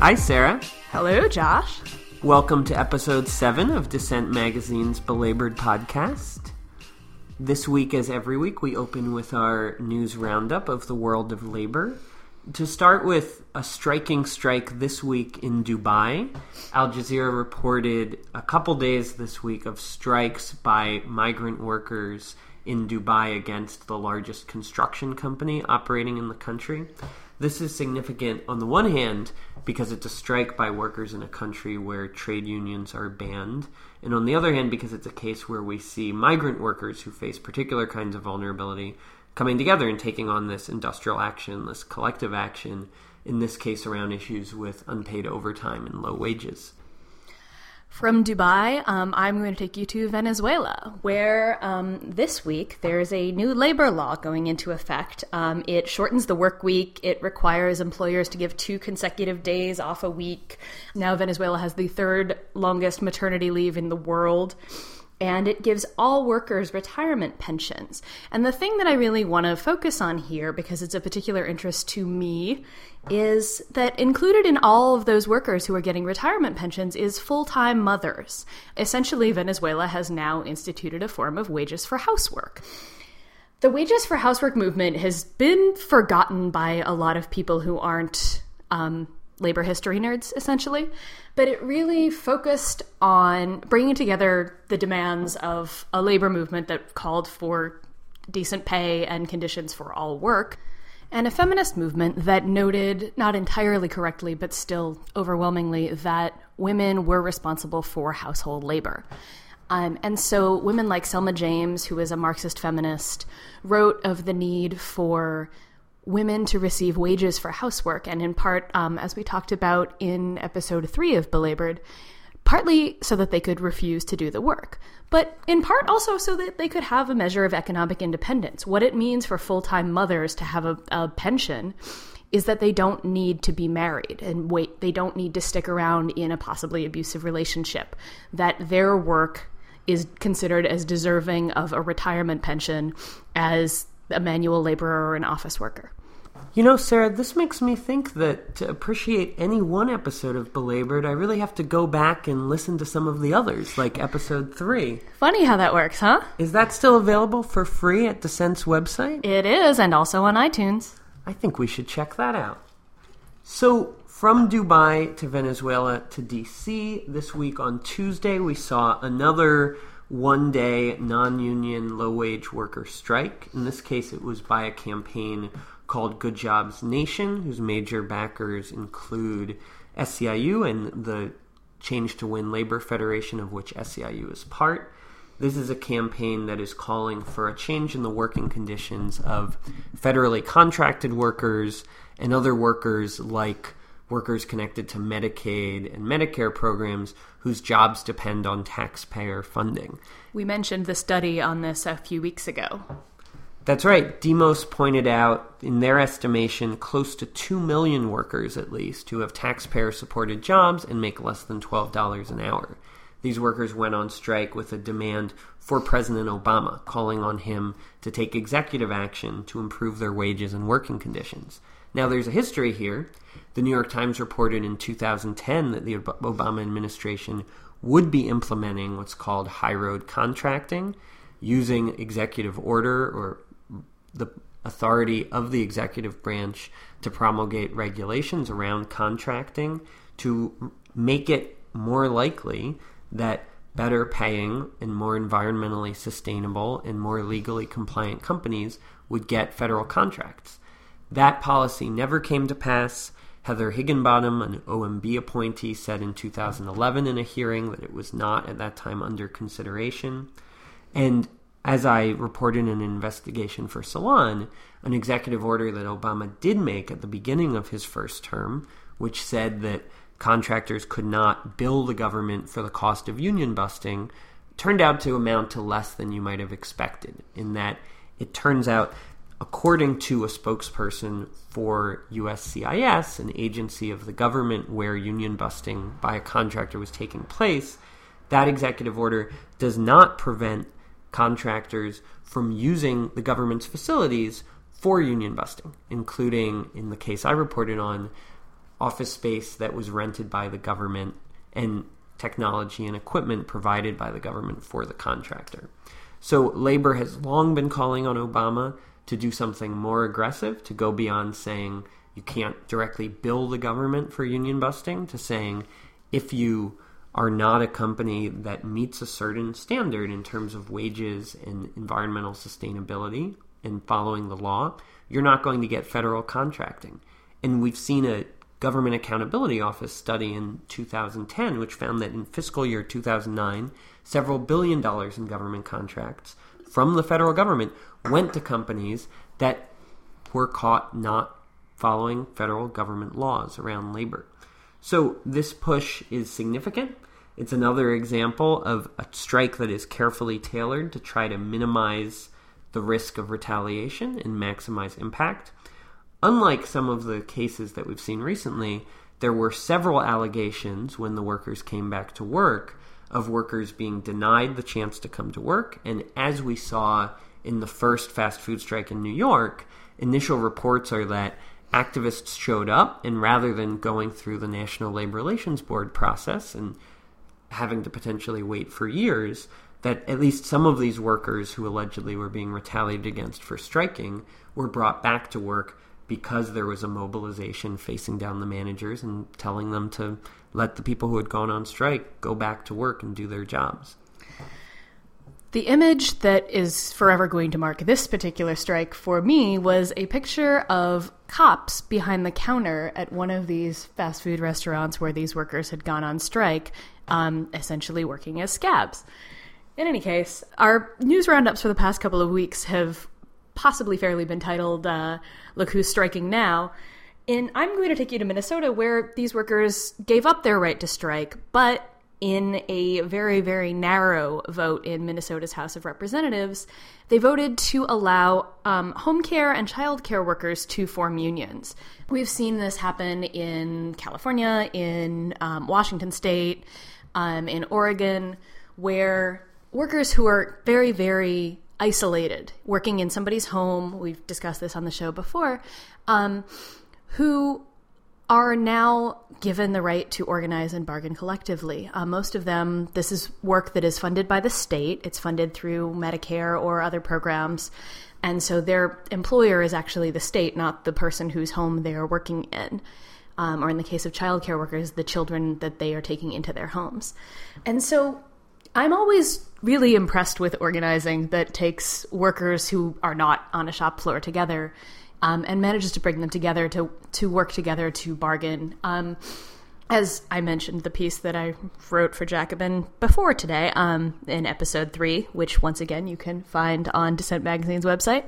Hi, Sarah. Hello, Josh. Welcome to episode 7 of Dissent Magazine's Belabored podcast. This week, as every week, we open with our news roundup of the world of labor. To start with a striking strike this week in Dubai, Al Jazeera reported a couple days this week of strikes by migrant workers in Dubai against the largest construction company operating in the country. This is significant on the one hand because it's a strike by workers in a country where trade unions are banned, and on the other hand because it's a case where we see migrant workers who face particular kinds of vulnerability coming together and taking on this industrial action, this collective action, in this case around issues with unpaid overtime and low wages. From Dubai, um, I'm going to take you to Venezuela, where um, this week there's a new labor law going into effect. Um, it shortens the work week, it requires employers to give two consecutive days off a week. Now, Venezuela has the third longest maternity leave in the world and it gives all workers retirement pensions. And the thing that I really want to focus on here, because it's a particular interest to me, is that included in all of those workers who are getting retirement pensions is full time mothers. Essentially, Venezuela has now instituted a form of wages for housework. The wages for housework movement has been forgotten by a lot of people who aren't um, labor history nerds, essentially. But it really focused on bringing together the demands of a labor movement that called for decent pay and conditions for all work, and a feminist movement that noted, not entirely correctly, but still overwhelmingly, that women were responsible for household labor. Um, and so, women like Selma James, who is a Marxist feminist, wrote of the need for women to receive wages for housework, and in part, um, as we talked about in episode three of Belabored, partly so that they could refuse to do the work, but in part also so that they could have a measure of economic independence. What it means for full time mothers to have a, a pension is that they don't need to be married and wait, they don't need to stick around in a possibly abusive relationship, that their work is considered as deserving of a retirement pension as a manual laborer or an office worker. You know, Sarah, this makes me think that to appreciate any one episode of Belabored, I really have to go back and listen to some of the others, like episode three. Funny how that works, huh? Is that still available for free at Dissent's website? It is, and also on iTunes. I think we should check that out. So, from Dubai to Venezuela to DC, this week on Tuesday, we saw another one day non union low wage worker strike. In this case, it was by a campaign called Good Jobs Nation, whose major backers include SEIU and the Change to Win Labor Federation, of which SEIU is part. This is a campaign that is calling for a change in the working conditions of federally contracted workers and other workers like workers connected to Medicaid and Medicare programs whose jobs depend on taxpayer funding. We mentioned the study on this a few weeks ago. That's right. Demos pointed out, in their estimation, close to 2 million workers at least who have taxpayer supported jobs and make less than $12 an hour. These workers went on strike with a demand for President Obama, calling on him to take executive action to improve their wages and working conditions. Now, there's a history here. The New York Times reported in 2010 that the Obama administration would be implementing what's called high road contracting using executive order or the authority of the executive branch to promulgate regulations around contracting to make it more likely that better paying and more environmentally sustainable and more legally compliant companies would get federal contracts. That policy never came to pass. Heather Higginbottom, an OMB appointee, said in 2011 in a hearing that it was not at that time under consideration. And as I reported in an investigation for Salon, an executive order that Obama did make at the beginning of his first term, which said that contractors could not bill the government for the cost of union busting, turned out to amount to less than you might have expected, in that it turns out according to a spokesperson for USCIS, an agency of the government where union busting by a contractor was taking place, that executive order does not prevent contractors from using the government's facilities for union busting, including, in the case I reported on, office space that was rented by the government and technology and equipment provided by the government for the contractor. So labor has long been calling on Obama to do something more aggressive, to go beyond saying you can't directly bill the government for union busting, to saying if you are not a company that meets a certain standard in terms of wages and environmental sustainability and following the law, you're not going to get federal contracting. And we've seen a Government Accountability Office study in 2010, which found that in fiscal year 2009, several billion dollars in government contracts from the federal government went to companies that were caught not following federal government laws around labor. So this push is significant. It's another example of a strike that is carefully tailored to try to minimize the risk of retaliation and maximize impact. Unlike some of the cases that we've seen recently, there were several allegations when the workers came back to work of workers being denied the chance to come to work. And as we saw in the first fast food strike in New York, initial reports are that activists showed up and rather than going through the National Labor Relations Board process and having to potentially wait for years, that at least some of these workers who allegedly were being retaliated against for striking were brought back to work because there was a mobilization facing down the managers and telling them to let the people who had gone on strike go back to work and do their jobs. The image that is forever going to mark this particular strike for me was a picture of cops behind the counter at one of these fast food restaurants where these workers had gone on strike, um, essentially working as scabs. In any case, our news roundups for the past couple of weeks have possibly fairly been titled uh, Look Who's Striking Now. And I'm going to take you to Minnesota, where these workers gave up their right to strike, but in a very, very narrow vote in Minnesota's House of Representatives, they voted to allow um, home care and child care workers to form unions. We've seen this happen in California, in um, Washington state, um, in Oregon, where workers who are very, very isolated, working in somebody's home. We've discussed this on the show before, um, who are now given the right to organize and bargain collectively. Uh, most of them, this is work that is funded by the state. It's funded through Medicare or other programs. And so their employer is actually the state, not the person whose home they are working in. Um, or in the case of childcare workers, the children that they are taking into their homes. And so I'm always really impressed with organizing that takes workers who are not on a shop floor together um, and manages to bring them together to to work together to bargain. Um, as I mentioned, the piece that I wrote for Jacobin before today, um, in episode three, which once again you can find on Dissent Magazine's website,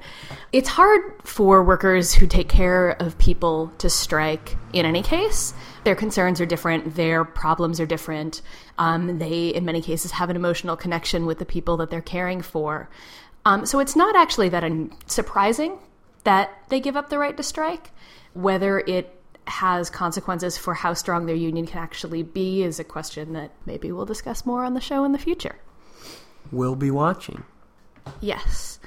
it's hard for workers who take care of people to strike in any case. Their concerns are different, their problems are different. Um, they, in many cases, have an emotional connection with the people that they're caring for. Um, so it's not actually that surprising that they give up the right to strike. Whether it has consequences for how strong their union can actually be is a question that maybe we'll discuss more on the show in the future. We'll be watching. Yes.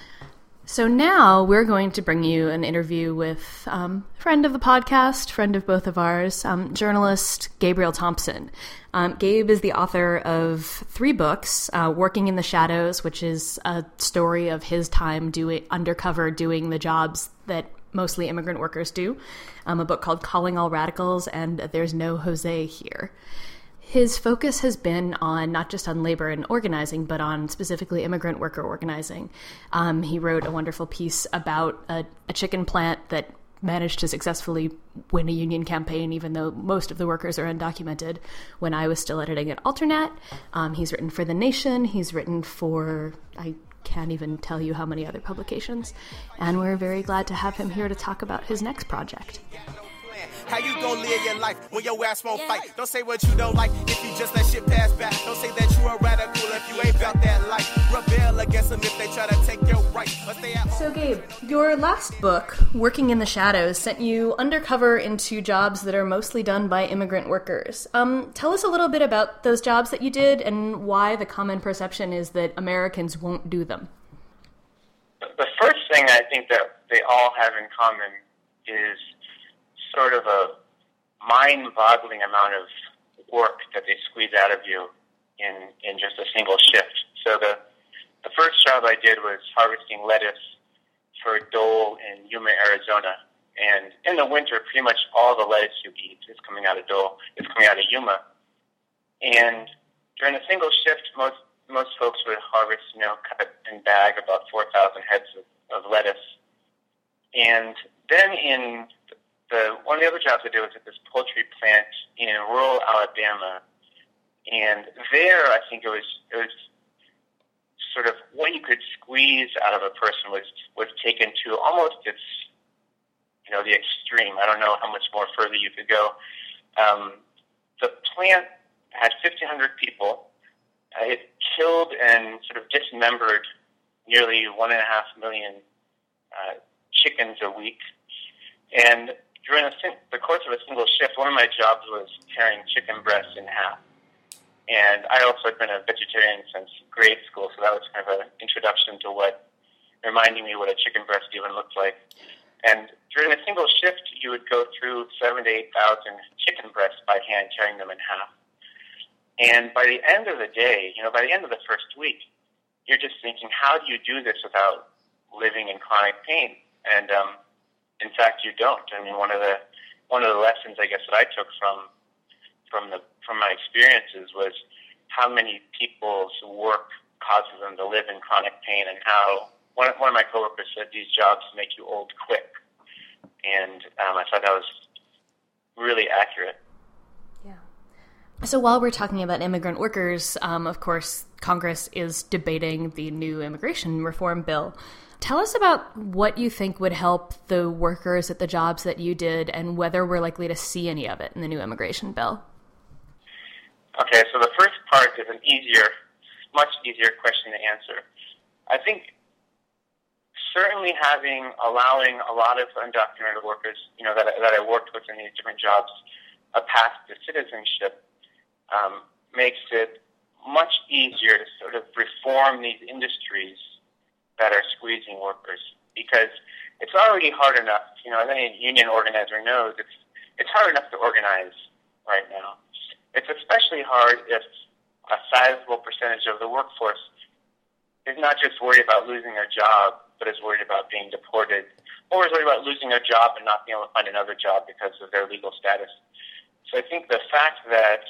So now we're going to bring you an interview with um, friend of the podcast, friend of both of ours, um, journalist Gabriel Thompson. Um, Gabe is the author of three books: uh, "Working in the Shadows," which is a story of his time doing undercover, doing the jobs that mostly immigrant workers do. Um, a book called "Calling All Radicals," and "There's No Jose Here." His focus has been on not just on labor and organizing, but on specifically immigrant worker organizing. Um, he wrote a wonderful piece about a, a, chicken plant that managed to successfully win a union campaign, even though most of the workers are undocumented. When I was still editing at Alternet, um, he's written for The Nation. He's written for I can't even tell you how many other publications, and we're very glad to have him here to talk about his next project. How you gonna live your life when your ass won't fight? Don't say what you don't like if you just let shit pass back. Don't say that you are radical if you ain't about that life. Rebel against them if they try to take your rights. So, Gabe, your last book, Working in the Shadows, sent you undercover into jobs that are mostly done by immigrant workers. Um, tell us a little bit about those jobs that you did and why the common perception is that Americans won't do them. The first thing I think that they all have in common is sort of a mind-boggling amount of work that they squeeze out of you in in just a single shift. So the the first job I did was harvesting lettuce for Dole in Yuma, Arizona. And in the winter, pretty much all the lettuce you eat is coming out of Dole. It's coming out of Yuma. And during a single shift, most most folks would harvest, you know, cut and bag about 4,000 heads of, of lettuce. And then in the one of the other jobs I did was at this poultry plant in rural Alabama, and there I think it was it was sort of what you could squeeze out of a person was was taken to almost its you know the extreme. I don't know how much more further you could go. Um, the plant had 1,500 people. Uh, it killed and sort of dismembered nearly one and a half million uh, chickens a week. And during a, the course of a single shift, one of my jobs was tearing chicken breasts in half. And I also had been a vegetarian since grade school, so that was kind of an introduction to what, reminding me what a chicken breast even looked like. And during a single shift, you would go through seven to eight thousand chicken breasts by hand, tearing them in half. And by the end of the day, you know, by the end of the first week, you're just thinking, how do you do this without living in chronic pain? And um, in fact, you don't. I mean, one of the one of the lessons I guess that I took from from the from my experiences was how many people's work causes them to live in chronic pain, and how one one of my coworkers said these jobs make you old quick, and um, I thought that was really accurate. Yeah. So while we're talking about immigrant workers, um, of course, Congress is debating the new immigration reform bill. Tell us about what you think would help the workers at the jobs that you did and whether we're likely to see any of it in the new immigration bill. Okay, so the first part is an easier, much easier question to answer. I think certainly having, allowing a lot of undocumented workers, you know, that, that I worked with in these different jobs, a path to citizenship um, makes it much easier to sort of reform these industries that are squeezing workers because it's already hard enough. You know, as any union organizer knows, it's it's hard enough to organize right now. It's especially hard if a sizable percentage of the workforce is not just worried about losing their job, but is worried about being deported, or is worried about losing their job and not being able to find another job because of their legal status. So I think the fact that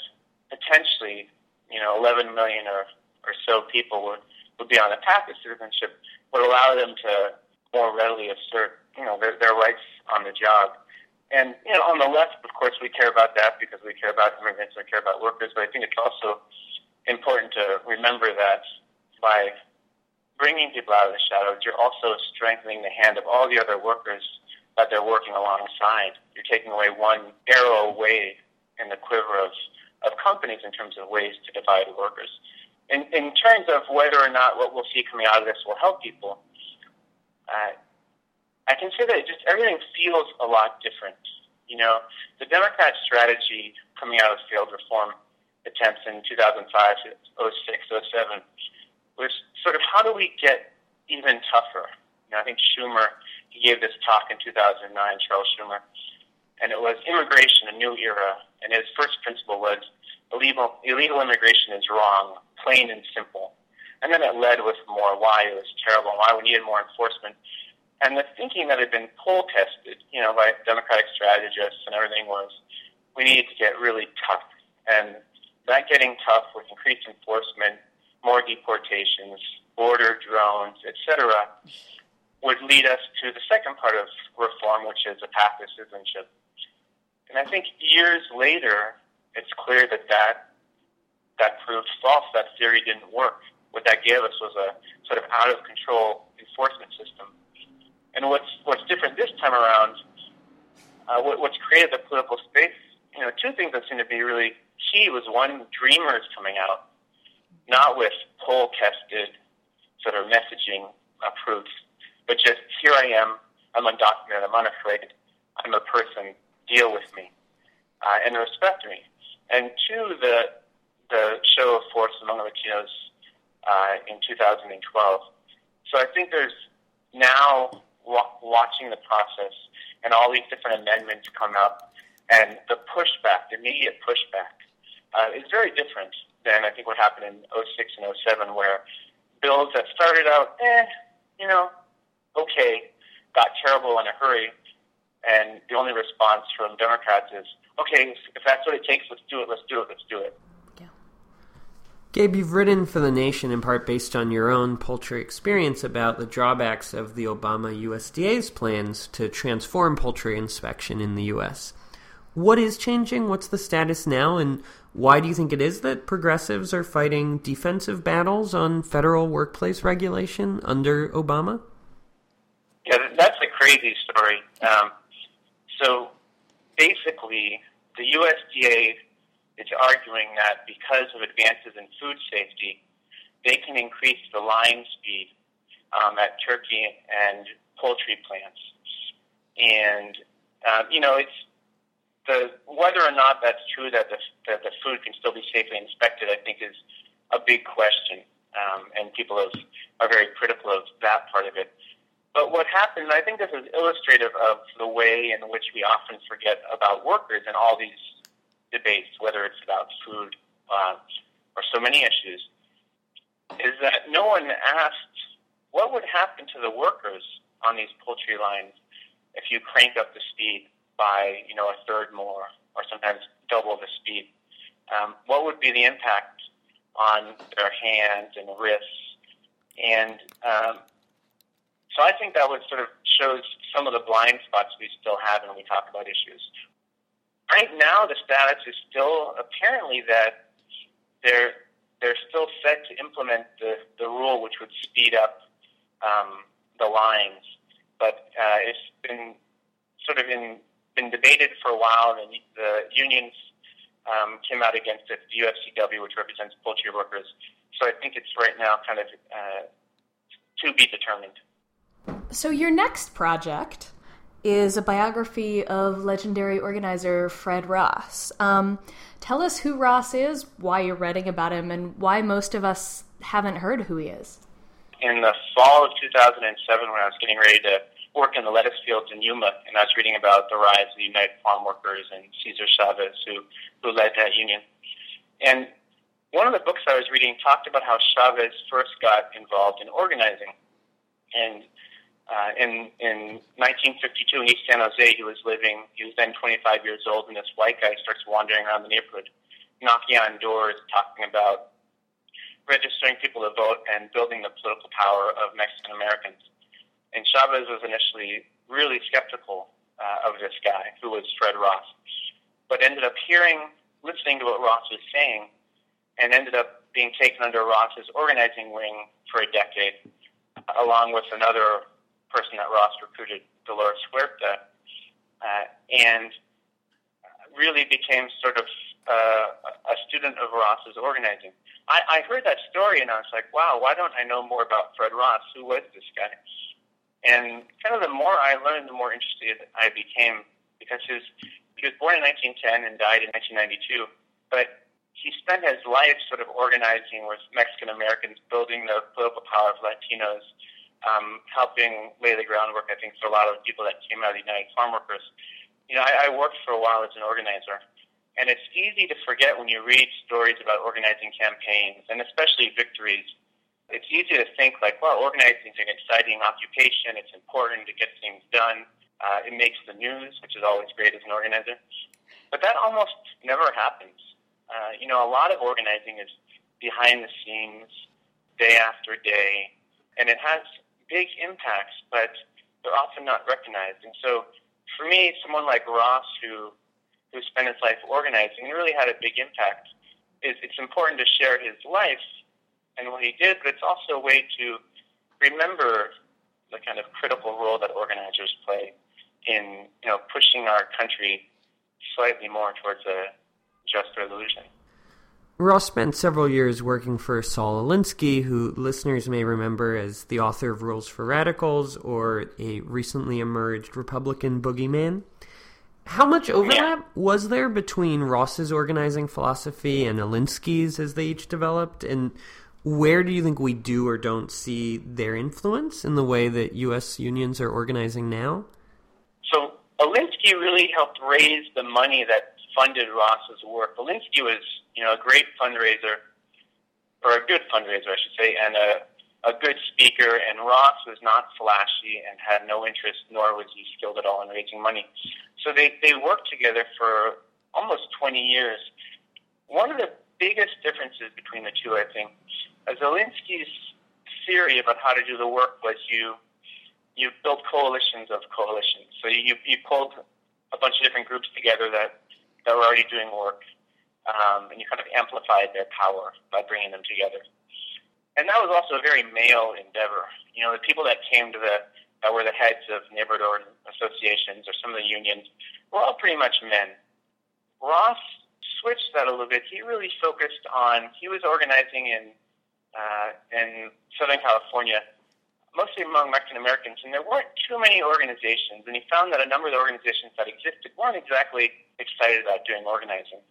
potentially, you know, 11 million or, or so people would, would be on the path to citizenship would allow them to more readily assert, you know, their, their rights on the job. And you know, on the left, of course, we care about that because we care about immigrants, we care about workers. But I think it's also important to remember that by bringing people out of the shadows, you're also strengthening the hand of all the other workers that they're working alongside. You're taking away one arrow away in the quiver of, of companies in terms of ways to divide workers. In, in terms of whether or not what we'll see coming out of this will help people, uh, I can say that just everything feels a lot different. You know, the Democrat strategy coming out of failed reform attempts in 2005, 06, 07 was sort of how do we get even tougher? You know, I think Schumer, he gave this talk in 2009, Charles Schumer, and it was immigration, a new era. And his first principle was illegal, illegal immigration is wrong, plain and simple. And then it led with more why it was terrible, why we needed more enforcement. And the thinking that had been poll tested, you know, by Democratic strategists and everything was we needed to get really tough. And that getting tough with increased enforcement, more deportations, border drones, etc., would lead us to the second part of reform, which is a path to citizenship. And I think years later, it's clear that that, that proved false. That theory didn't work. What that gave us was a sort of out of control enforcement system and what's what's different this time around, uh, what, what's created the political space, you know, two things that seem to be really key was one, Dreamers coming out, not with poll tested sort of messaging proofs, but just here I am, I'm undocumented, I'm unafraid, I'm a person, deal with me, uh, and respect me. And two, the the show of force among Latinos uh, in 2012. So I think there's now watching the process and all these different amendments come up, And the pushback, the immediate pushback, uh, is very different than I think what happened in 06 and 07, where bills that started out, eh, you know, okay, got terrible in a hurry, and the only response from Democrats is, okay, if that's what it takes, let's do it, let's do it, let's do it. Gabe, you've written for The Nation in part based on your own poultry experience about the drawbacks of the Obama USDA's plans to transform poultry inspection in the U.S. What is changing? What's the status now? And why do you think it is that progressives are fighting defensive battles on federal workplace regulation under Obama? Yeah, that's a crazy story. Um, so basically, the USDA is arguing that because of advances in food safety, they can increase the line speed um, at turkey and poultry plants. And, uh, you know, it's the whether or not that's true that the, that the food can still be safely inspected, I think, is a big question. Um, and people have, are very critical of that part of it. But what happened, I think this is illustrative of the way in which we often forget about workers in all these debates, whether it's about food uh, or so many issues, is that no one asked what would happen to the workers on these poultry lines if you crank up the speed by you know a third more or sometimes double the speed. Um, what would be the impact on their hands and wrists? And um, so I think that would sort of shows some of the blind spots we still have when we talk about issues. Right now, the status is still apparently that they're they're still set to implement the, the rule which would speed up um, the lines, but uh, it's been sort of in, been debated for a while, and the unions um, came out against it, the UFCW, which represents poultry workers. So I think it's right now kind of uh, to be determined. So your next project is a biography of legendary organizer Fred Ross. Um, tell us who Ross is, why you're writing about him, and why most of us haven't heard who he is. In the fall of 2007, when I was getting ready to work in the lettuce fields in Yuma, and I was reading about the rise of the United Farm Workers and Cesar Chavez, who, who led that union. And one of the books I was reading talked about how Chavez first got involved in organizing. And uh, in in 1952 in East San Jose, he was living. He was then 25 years old, and this white guy starts wandering around the neighborhood, knocking on doors, talking about registering people to vote and building the political power of Mexican Americans. And Chavez was initially really skeptical uh, of this guy, who was Fred Ross, but ended up hearing, listening to what Ross was saying, and ended up being taken under Ross's organizing wing for a decade, along with another person that Ross recruited, Dolores Huerta, uh, and really became sort of uh, a student of Ross's organizing. I, I heard that story and I was like, wow, why don't I know more about Fred Ross? Who was this guy? And kind of the more I learned, the more interested I became because his, he was born in 1910 and died in 1992. But he spent his life sort of organizing with Mexican Americans, building the political power of Latinos, um, helping lay the groundwork, I think, for a lot of people that came out of the United Farm Workers. You know, I, I worked for a while as an organizer, and it's easy to forget when you read stories about organizing campaigns, and especially victories. It's easy to think like, well, organizing is an exciting occupation. It's important to get things done. Uh, it makes the news, which is always great as an organizer. But that almost never happens. Uh, you know, a lot of organizing is behind the scenes, day after day, and it has big impacts, but they're often not recognized. And so, for me, someone like Ross, who who spent his life organizing really had a big impact, is it's important to share his life and what he did, but it's also a way to remember the kind of critical role that organizers play in you know pushing our country slightly more towards a just resolution. Ross spent several years working for Saul Alinsky, who listeners may remember as the author of Rules for Radicals or a recently emerged Republican boogeyman. How much overlap was there between Ross's organizing philosophy and Alinsky's as they each developed? And where do you think we do or don't see their influence in the way that U.S. unions are organizing now? So, Alinsky really helped raise the money that funded Ross's work. Alinsky was, you know, a great fundraiser, or a good fundraiser, I should say, and a, a good speaker. And Ross was not flashy and had no interest, nor was he skilled at all in raising money. So they, they worked together for almost 20 years. One of the biggest differences between the two, I think, is Alinsky's theory about how to do the work was you you built coalitions of coalitions. So you you pulled a bunch of different groups together that that were already doing work, um, and you kind of amplified their power by bringing them together. And that was also a very male endeavor. You know, the people that came to the that were the heads of neighborhood associations or some of the unions were all pretty much men. Ross switched that a little bit. He really focused on he was organizing in uh, in Southern California mostly among Mexican Americans, and there weren't too many organizations. And he found that a number of the organizations that existed weren't exactly excited about doing organizing.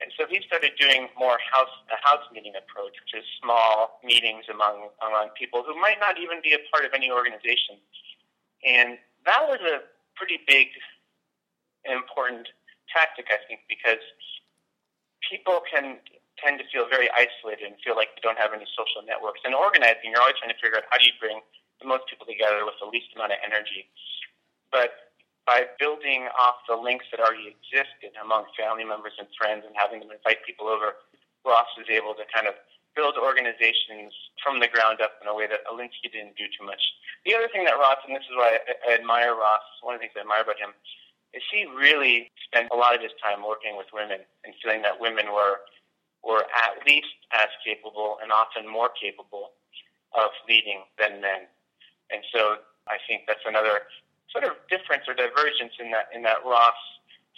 And so he started doing more house a house meeting approach, which is small meetings among among people who might not even be a part of any organization. And that was a pretty big and important tactic, I think, because people can tend to feel very isolated and feel like they don't have any social networks. And organizing, you're always trying to figure out how do you bring the most people together with the least amount of energy. But by building off the links that already existed among family members and friends and having them invite people over, Ross was able to kind of build organizations from the ground up in a way that Alinsky didn't do too much. The other thing that Ross, and this is why I admire Ross, one of the things I admire about him, is he really spent a lot of his time working with women and feeling that women were were at least as capable and often more capable of leading than men. And so I think that's another sort of difference or divergence in that in that Ross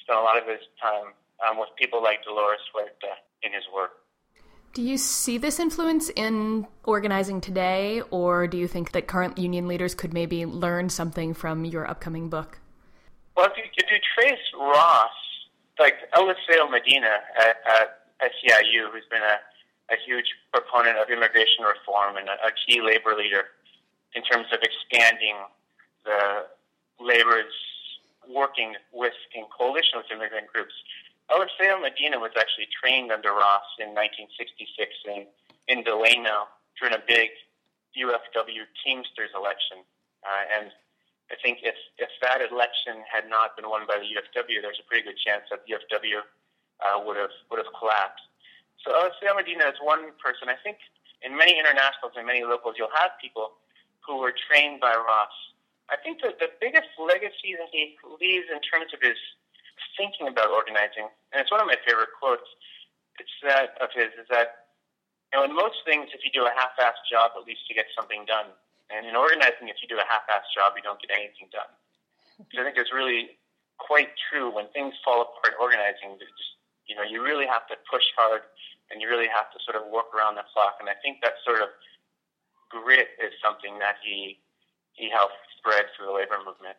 spent a lot of his time um, with people like Dolores Huerta in his work. Do you see this influence in organizing today, or do you think that current union leaders could maybe learn something from your upcoming book? Well, if you, if you trace Ross, like Eliseo Medina at, at SEIU, who's been a, a huge proponent of immigration reform and a, a key labor leader, in terms of expanding the labor's working with in coalition with immigrant groups. Eliseo Medina was actually trained under Ross in 1966 in, in Delano during a big UFW Teamsters election. Uh, and I think if, if that election had not been won by the UFW, there's a pretty good chance that the UFW uh, would have would have collapsed. So Eliseo Medina is one person. I think in many internationals and many locals, you'll have people who were trained by Ross. I think that the biggest legacy that he leaves in terms of his thinking about organizing, and it's one of my favorite quotes, it's that of his is that you know in most things if you do a half-assed job at least you get something done, and in organizing if you do a half-assed job you don't get anything done. So I think it's really quite true when things fall apart organizing. Just you know you really have to push hard and you really have to sort of work around the clock, and I think that sort of grit is something that he he helped spread through the labor movement.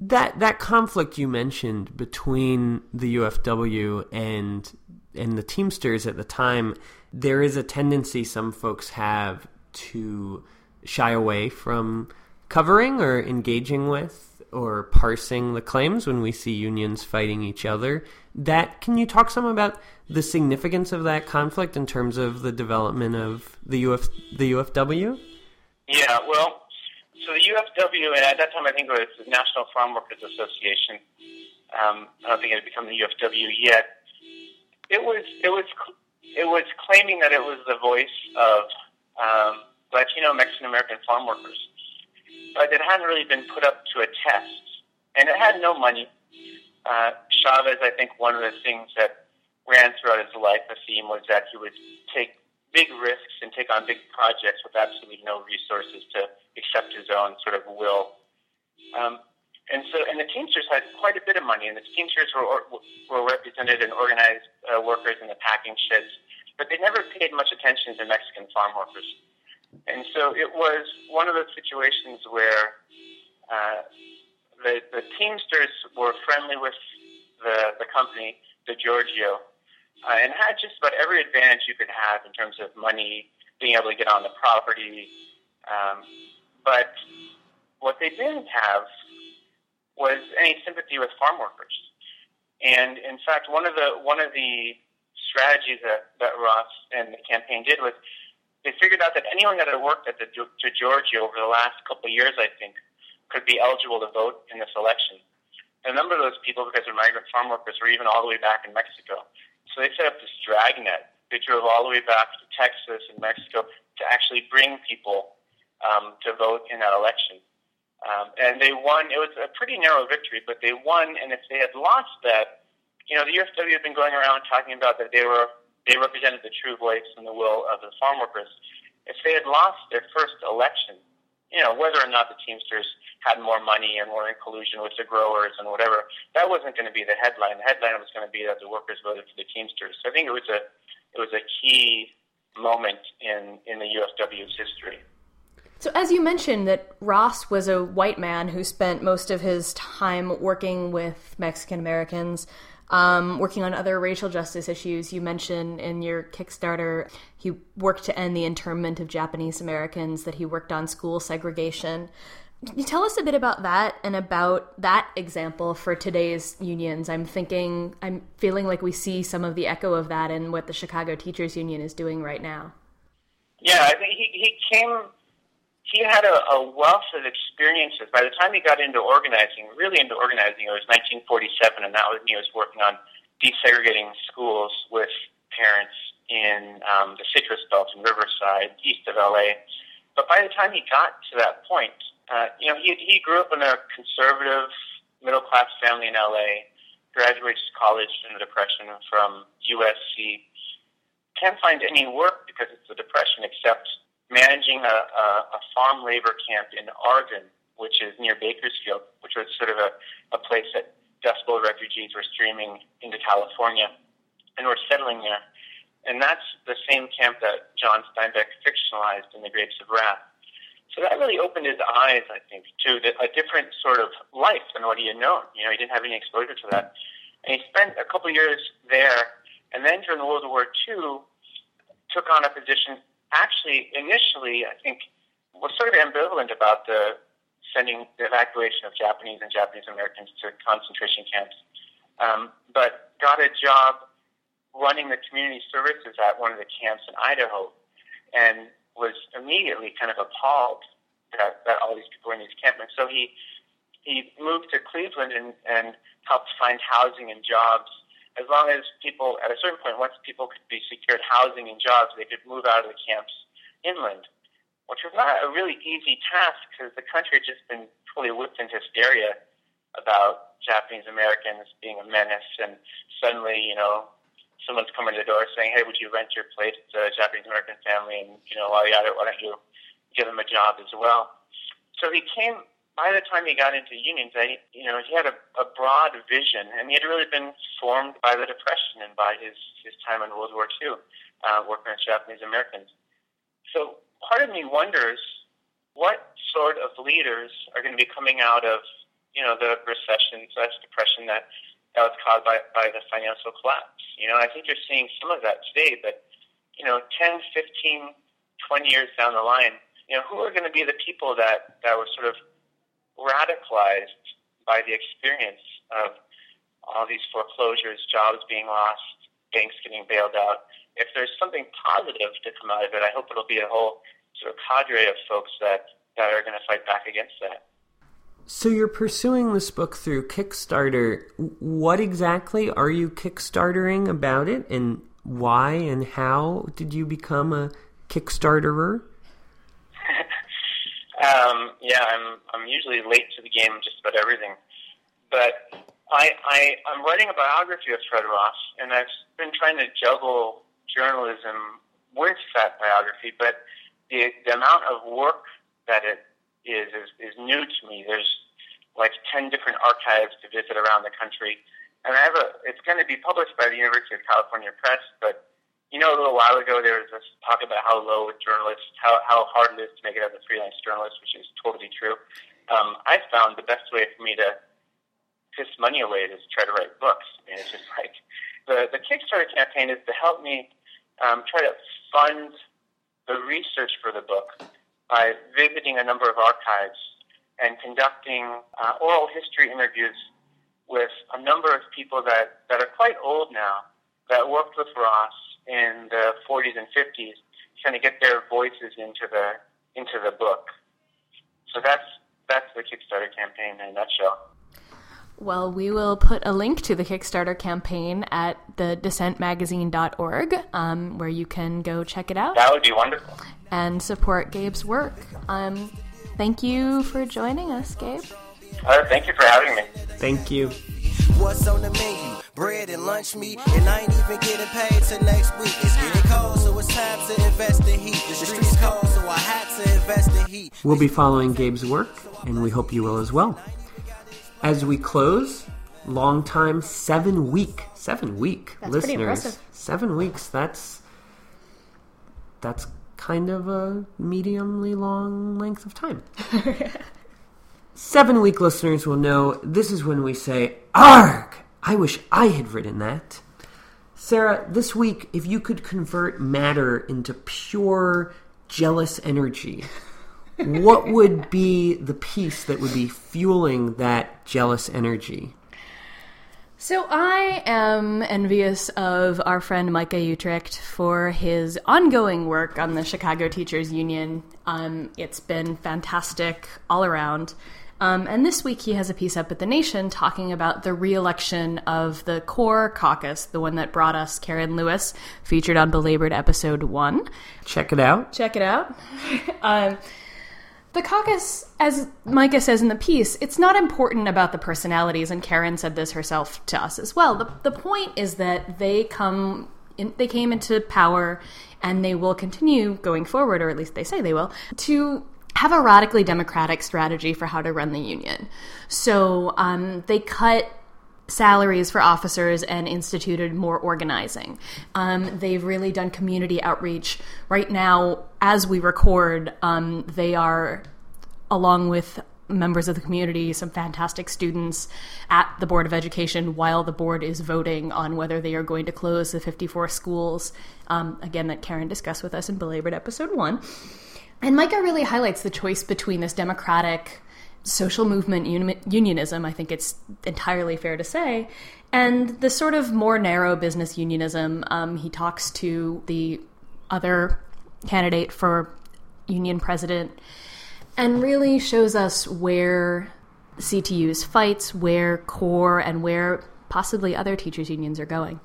That that conflict you mentioned between the UFW and and the Teamsters at the time, there is a tendency some folks have to shy away from covering or engaging with or parsing the claims when we see unions fighting each other. That can you talk some about the significance of that conflict in terms of the development of the UF the UFW? Yeah, well, so the UFW, and at that time I think it was the National Farm Workers Association. Um, I don't think it had become the UFW yet. It was it was it was claiming that it was the voice of um, Latino Mexican American farm workers, but it hadn't really been put up to a test, and it had no money. Uh, Chavez, I think, one of the things that ran throughout his life, the theme was that he would take big risks and take on big projects with absolutely no resources to accept his own sort of will. Um, and so, and the Teamsters had quite a bit of money, and the Teamsters were were represented and organized uh, workers in the packing sheds, but they never paid much attention to Mexican farm workers. And so, it was one of those situations where uh, the the Teamsters were friendly with the the company, DiGiorgio, uh, and had just about every advantage you could have in terms of money, being able to get on the property. Um, but what they didn't have was any sympathy with farm workers. And in fact, one of the one of the strategies that, that Ross and the campaign did was they figured out that anyone that had worked at the DiGiorgio over the last couple of years, I think, could be eligible to vote in this election. A number of those people, because they're migrant farm workers, were even all the way back in Mexico. So they set up this dragnet. They drove all the way back to Texas and Mexico to actually bring people um, to vote in that election. Um, and they won. It was a pretty narrow victory, but they won. And if they had lost that, you know, the UFW had been going around talking about that they were they represented the true voice and the will of the farm workers. If they had lost their first election, you know, whether or not the Teamsters had more money and were in collusion with the growers and whatever, that wasn't going to be the headline. The headline was going to be that the workers voted for the Teamsters. So I think it was a it was a key moment in in the UFW's history. So, as you mentioned, that Ross was a white man who spent most of his time working with Mexican Americans, um, working on other racial justice issues. You mentioned in your Kickstarter he worked to end the internment of Japanese Americans, that he worked on school segregation. You tell us a bit about that and about that example for today's unions? I'm thinking, I'm feeling like we see some of the echo of that in what the Chicago Teachers Union is doing right now. Yeah, I think he, he came he had a, a wealth of experiences. By the time he got into organizing, really into organizing, it was 1947, and that was when he was working on desegregating schools with parents in um, the Citrus Belt in Riverside, east of LA. But by the time he got to that point, uh, you know, he, he grew up in a conservative, middle class family in LA, graduated college in the Depression from USC. Can't find any work because it's the Depression except managing a, a, a farm labor camp in Arvin, which is near Bakersfield, which was sort of a, a place that Dust Bowl refugees were streaming into California and were settling there. And that's the same camp that John Steinbeck fictionalized in The Grapes of Wrath. So that really opened his eyes, I think, to the, a different sort of life than what he had known. You know, he didn't have any exposure to that. And he spent a couple years there. And then during World War II, took on a position actually initially, I think, was sort of ambivalent about the sending the evacuation of Japanese and Japanese Americans to concentration camps, um, but got a job running the community services at one of the camps in Idaho, and was immediately kind of appalled that, that all these people were in these camps. So he he moved to Cleveland and, and helped find housing and jobs as long as people, at a certain point, once people could be secured housing and jobs, they could move out of the camps inland, which was not a really easy task because the country had just been fully whipped into hysteria about Japanese Americans being a menace, and suddenly, you know, someone's coming to the door saying, "Hey, would you rent your place to a Japanese American family?" And you know, while you're why don't you give them a job as well? So he came by the time he got into unions, I, you know, he had a, a broad vision, and he had really been formed by the Depression and by his, his time in World War II, uh, working with Japanese Americans. So part of me wonders what sort of leaders are going to be coming out of, you know, the recession slash depression that, that was caused by, by the financial collapse. You know, I think you're seeing some of that today, but, you know, 10, 15, 20 years down the line, you know, who are going to be the people that, that were sort of radicalized by the experience of all these foreclosures, jobs being lost, banks getting bailed out. If there's something positive to come out of it, I hope it'll be a whole sort of cadre of folks that, that are going to fight back against that. So you're pursuing this book through Kickstarter. What exactly are you Kickstartering about it, and why and how did you become a Kickstarterer? Um, yeah, I'm I'm usually late to the game just about everything, but I, I I'm writing a biography of Fred Ross, and I've been trying to juggle journalism with that biography, but the the amount of work that it is is, is new to me. There's like ten different archives to visit around the country, and I have a. It's going to be published by the University of California Press, but you know, a little while ago there was this talk about how low journalists, how how hard it is to make it as a freelance journalist, which is totally true. Um, I found the best way for me to piss money away is to try to write books. I mean, it's just like the the Kickstarter campaign is to help me um, try to fund the research for the book by visiting a number of archives and conducting uh, oral history interviews with a number of people that, that are quite old now that worked with Ross in the 40s and 50s, trying to get their voices into the into the book. So that's that's the Kickstarter campaign in a nutshell. Well, we will put a link to the Kickstarter campaign at the dissentmagazine.org, um, where you can go check it out. That would be wonderful. And support Gabe's work. Um, thank you for joining us, Gabe. Uh, thank you for having me. Thank you. What's on the menu? Bread and lunch meat, and I ain't even getting paid till next week. It's getting cold, so it's time to invest in heat. The streets cold, so I had to invest in heat. We'll be following Gabe's work, and we hope you will as well. As we close, long time seven week, seven week That's listeners. Seven weeks. That's that's kind of a mediumly long length of time. Seven week listeners will know this is when we say, Arg! I wish I had written that. Sarah, this week, if you could convert matter into pure jealous energy, what would be the piece that would be fueling that jealous energy? So I am envious of our friend Micah Uetricht for his ongoing work on the Chicago Teachers Union. Um, it's been fantastic all around. Um, and this week he has a piece up at The Nation talking about the re-election of the CORE caucus, the one that brought us Karen Lewis, featured on Belabored Episode 1. Check it out. Check it out. um, the caucus, as Micah says in the piece, it's not important about the personalities, and Karen said this herself to us as well. The, the point is that they come, in, they came into power, and they will continue going forward, or at least they say they will, to have a radically democratic strategy for how to run the union. So um, they cut salaries for officers and instituted more organizing. Um, they've really done community outreach. Right now, as we record, um, they are, along with members of the community, some fantastic students at the Board of Education while the board is voting on whether they are going to close the 54 schools, um, again, that Karen discussed with us in Belabored Episode 1. And Micah really highlights the choice between this democratic social movement uni- unionism, I think it's entirely fair to say, and the sort of more narrow business unionism. Um, he talks to the other candidate for union president and really shows us where CTU's fights, where CORE, and where possibly other teachers' unions are going.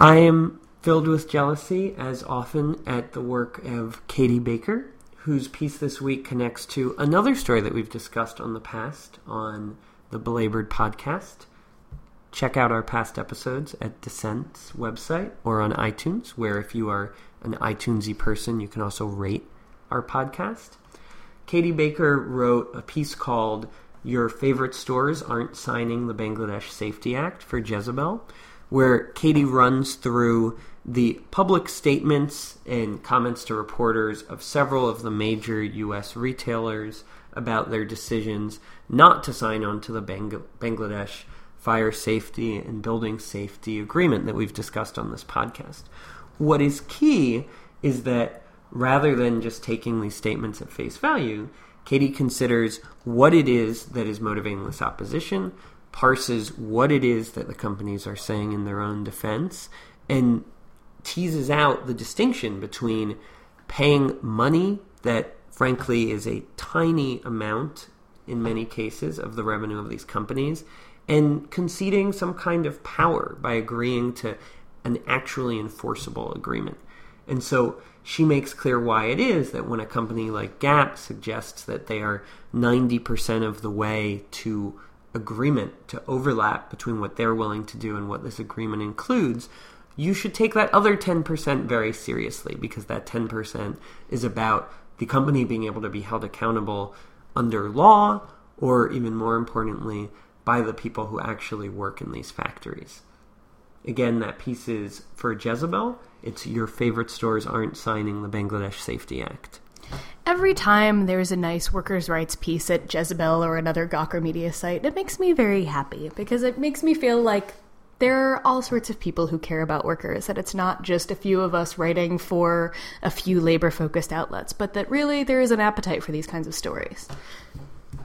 I am filled with jealousy, as often, at the work of Katie Baker, whose piece this week connects to another story that we've discussed on the past on the Belabored podcast. Check out our past episodes at Dissent's website or on iTunes, where if you are an iTunesy person, you can also rate our podcast. Katie Baker wrote a piece called Your Favorite Stores Aren't Signing the Bangladesh Safety Act for Jezebel, where Katie runs through the public statements and comments to reporters of several of the major U.S. retailers about their decisions not to sign on to the Bang- Bangladesh Fire Safety and Building Safety Agreement that we've discussed on this podcast. What is key is that rather than just taking these statements at face value, Katie considers what it is that is motivating this opposition, parses what it is that the companies are saying in their own defense, and teases out the distinction between paying money that, frankly, is a tiny amount in many cases of the revenue of these companies and conceding some kind of power by agreeing to an actually enforceable agreement. And so she makes clear why it is that when a company like Gap suggests that they are 90% of the way to agreement, to overlap between what they're willing to do and what this agreement includes, you should take that other 10% very seriously because that 10% is about the company being able to be held accountable under law or, even more importantly, by the people who actually work in these factories. Again, that piece is for Jezebel. It's your favorite stores aren't signing the Bangladesh Safety Act. Every time there's a nice workers' rights piece at Jezebel or another Gawker media site, it makes me very happy because it makes me feel like there are all sorts of people who care about workers, that it's not just a few of us writing for a few labor focused outlets, but that really there is an appetite for these kinds of stories.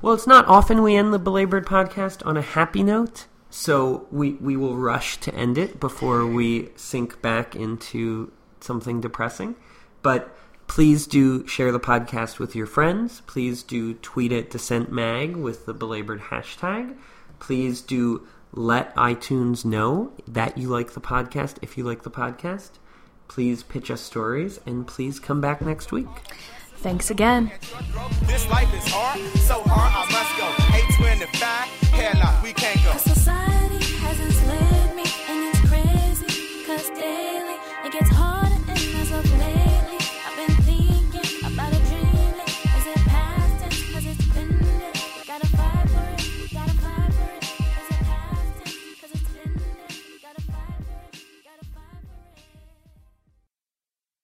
Well, it's not often we end the belabored podcast on a happy note, so we we will rush to end it before we sink back into something depressing. But please do share the podcast with your friends. Please do tweet at Dissent Mag with the belabored hashtag. Please do let iTunes know that you like the podcast if you like the podcast. Please pitch us stories and please come back next week. Thanks again. This life is hard, so hard I must go. 825, hell no, we can't go. Society